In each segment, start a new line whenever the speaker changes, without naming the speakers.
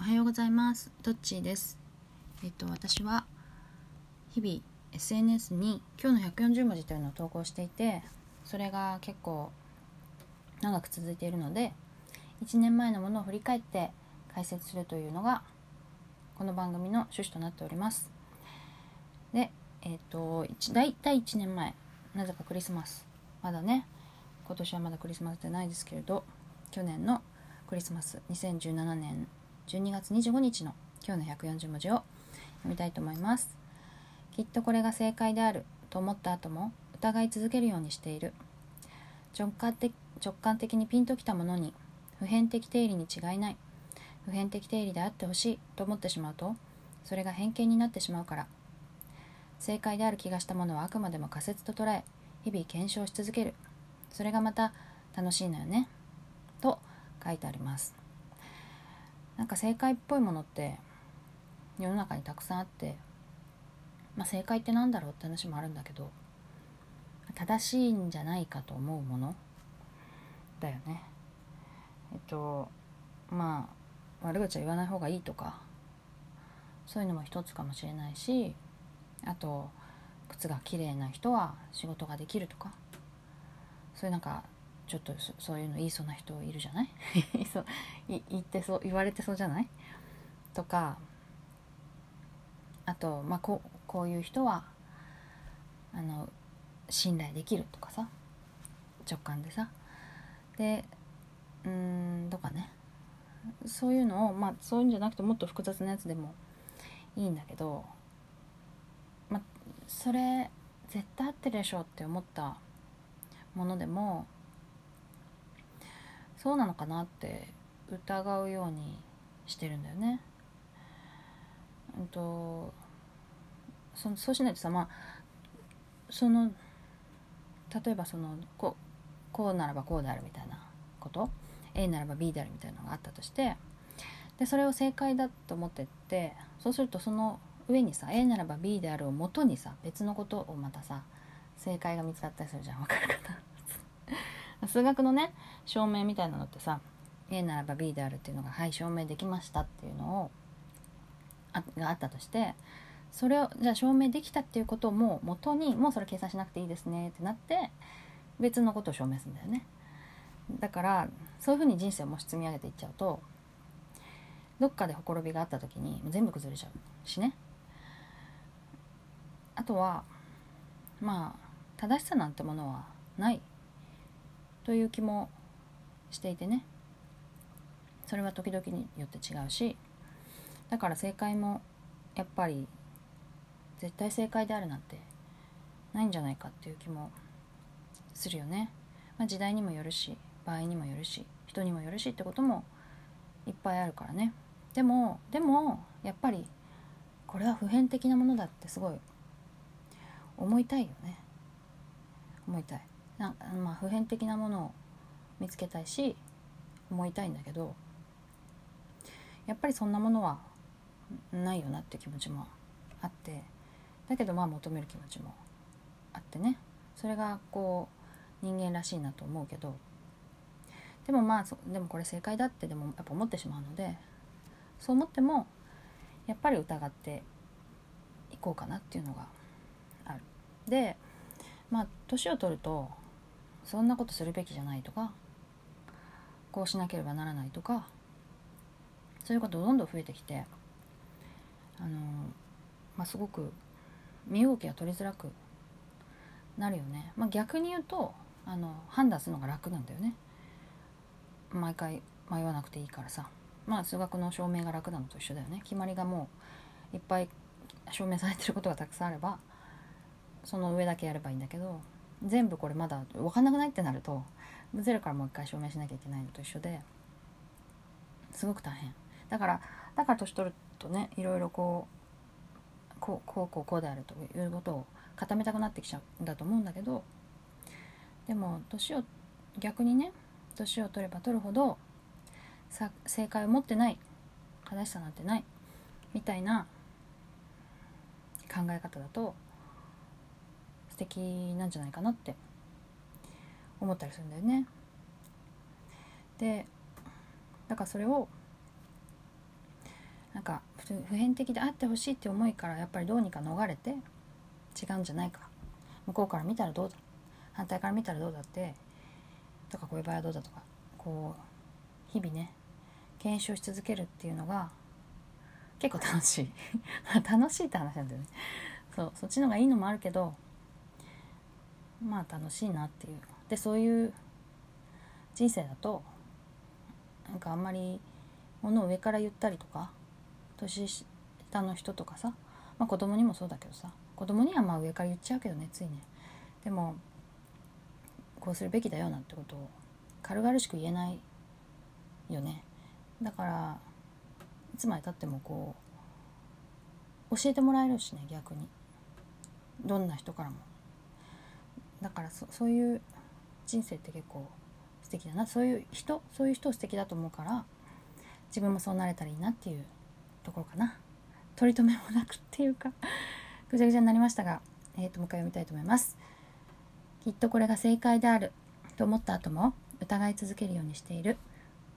おはようございます。トッチーです。えっと私は日々 SNS に今日の140文字というのを投稿していてそれが結構長く続いているので1年前のものを振り返って解説するというのがこの番組の趣旨となっております。でえっと大体1年前なぜかクリスマス。まだね今年はまだクリスマスじゃないですけれど去年のクリスマス2017年12月25日の今日の140文字を読みたいと思います。きっとこれが正解であると思った後も疑い続けるようにしている。直感的直感的にピンときたものに普遍的定理に違いない。普遍的定理であってほしいと思ってしまうとそれが偏見になってしまうから。正解である気がしたものはあくまでも仮説と捉え日々検証し続ける。それがまた楽しいのよね。と書いてあります。なんか正解っぽいものって世の中にたくさんあってまあ正解って何だろうって話もあるんだけど正しいんじゃないかと思うものだよね。えっとまあ悪口は言わない方がいいとかそういうのも一つかもしれないしあと靴が綺麗な人は仕事ができるとかそういうなんかちょっとそういうの言いそうな人いるじゃない？そう言ってそう言われてそうじゃない？とかあと、まあ、こうこういう人はあの信頼できるとかさ直感でさ。でうんとかね。そういうのをまあそういうんじゃなくてもっと複雑なやつでもいいんだけどまあそれ絶対合ってるでしょって思ったものでもそうなのかなって疑うようにしてるんだよね。うんとそそうしないとさまあその例えばそのここうならばこうであるみたいなこと？A ならば B であるみたいなのがあったとしてでそれを正解だと思ってってそうするとその上にさ A ならば B であるをもとにさ別のことをまたさ正解が見つかったりするじゃん。分かるかな？数学のね証明みたいなのってさ A ならば B であるっていうのがはい証明できましたっていうのをあがあったとしてそれをじゃあ証明できたっていうことをもう元にもうそれ計算しなくていいですねってなって別のことを証明するんだよね。だからそういうふうに人生をもし積み上げていっちゃうとどっかでほころびがあった時に全部崩れちゃうしね。あとはまあ正しさなんてものはない。という気もしていてね。それは時々によって違うしだから正解もやっぱり絶対正解であるなんてないんじゃないかっていう気もするよね、まあ、時代にもよるし場合にもよるし人にもよるしってこともいっぱいあるからね。でもでもやっぱりこれは普遍的なものだってすごい思いたいよね。思いたい。なまあ普遍的なものを見つけたいし思いたいんだけどやっぱりそんなものはないよなって気持ちもあってだけどまあ求める気持ちもあってねそれがこう人間らしいなと思うけどでもまあでもこれ正解だってでもやっぱ思ってしまうのでそう思ってもやっぱり疑っていこうかなっていうのがある。でまあ年を取るとそんなことするべきじゃないとかこうしなければならないとかそういうことどんどん増えてきてあの、まあ、すごく身動きが取りづらくなるよね、まあ、逆に言うとあの判断するのが楽なんだよね。毎回迷わなくていいからさ。まあ数学の証明が楽なのと一緒だよね。決まりがもういっぱい証明されてることがたくさんあればその上だけやればいいんだけど全部これまだ分かんなくない？ってなるとゼロからもう一回証明しなきゃいけないのと一緒ですごく大変。だからだから年取るとねいろいろこうこうこうこうこうであるということを固めたくなってきちゃうんだと思うんだけどでも年を逆にね年を取れば取るほどさ正解を持ってない正しさなんてないみたいな考え方だと素敵なんじゃないかなって思ったりするんだよね。でだからそれをなんか普遍的であってほしいって思いからやっぱりどうにか逃れて違うんじゃないか。向こうから見たらどうだ。反対から見たらどうだってとかこういう場合はどうだとかこう日々ね検証し続けるっていうのが結構楽しい。楽しいって話なんだよね。そうそっちの方がいいのもあるけどまあ楽しいなっていう。でそういう人生だとなんかあんまり物を上から言ったりとか年下の人とかさ、まあ、子供にもそうだけどさ子供にはまあ上から言っちゃうけどねついね。でもこうするべきだよなんてことを軽々しく言えないよね。だからいつまでたってもこう教えてもらえるしね逆に。どんな人からも。だからそういう人生って結構素敵だな。そういう人そういう人素敵だと思うから自分もそうなれたらいいなっていうところかな。取り留めもなくっていうかぐちゃぐちゃになりましたが、えーと、もう一回読みたいと思います。きっとこれが正解であると思った後も疑い続けるようにしている。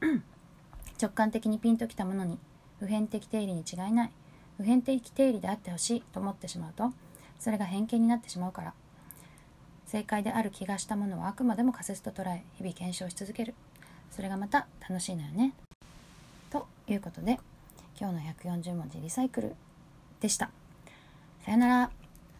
直感的にピンときたものに普遍的定理に違いない普遍的定理であってほしいと思ってしまうとそれが偏見になってしまうから正解である気がしたものはあくまでも仮説と捉え日々検証し続ける。それがまた楽しいのよね。ということで今日の140文字リサイクルでした。さよなら。